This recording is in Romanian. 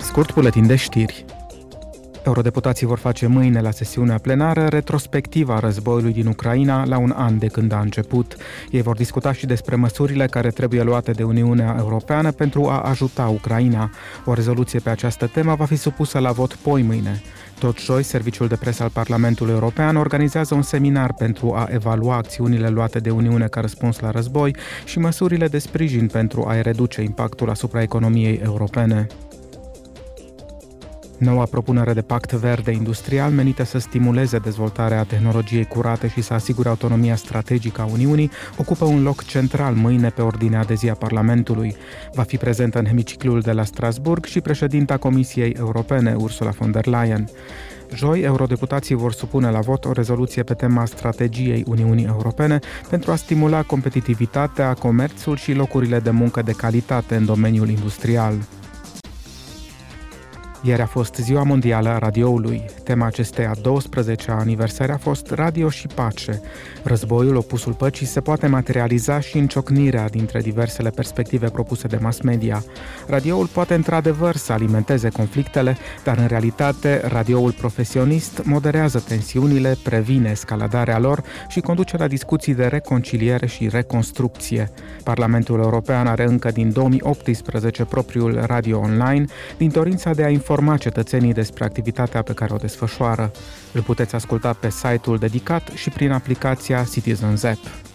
Scurt buletin de știri. Eurodeputații vor face mâine la sesiunea plenară retrospectiva războiului din Ucraina la un an de când a început. Ei vor discuta și despre măsurile care trebuie luate de Uniunea Europeană pentru a ajuta Ucraina. O rezoluție pe această temă va fi supusă la vot poi mâine. Tot joi, Serviciul de Presă al Parlamentului European organizează un seminar pentru a evalua acțiunile luate de Uniune ca răspuns la război și măsurile de sprijin pentru a reduce impactul asupra economiei europene. Noua propunere de pact verde industrial menită să stimuleze dezvoltarea tehnologiei curate și să asigure autonomia strategică a Uniunii ocupă un loc central mâine pe ordinea de zi a Parlamentului. Va fi prezentă în hemiciclul de la Strasburg și președinta Comisiei Europene, Ursula von der Leyen. Joi, eurodeputații vor supune la vot o rezoluție pe tema strategiei Uniunii Europene pentru a stimula competitivitatea, comerțul și locurile de muncă de calitate în domeniul industrial. Ieri a fost Ziua Mondială a Radioului. Tema acesteia 12-a aniversare a fost Radio și Pace. Războiul, opusul păcii, se poate materializa și în ciocnirea dintre diversele perspective propuse de mass media. Radioul poate într-adevăr să alimenteze conflictele, dar în realitate radioul profesionist moderează tensiunile, previne escaladarea lor și conduce la discuții de reconciliere și reconstrucție. Parlamentul European are încă din 2018 propriul radio online, din dorința de a informa informa cetățenii despre activitatea pe care o desfășoară. Îl puteți asculta pe site-ul dedicat și prin aplicația Citizens App.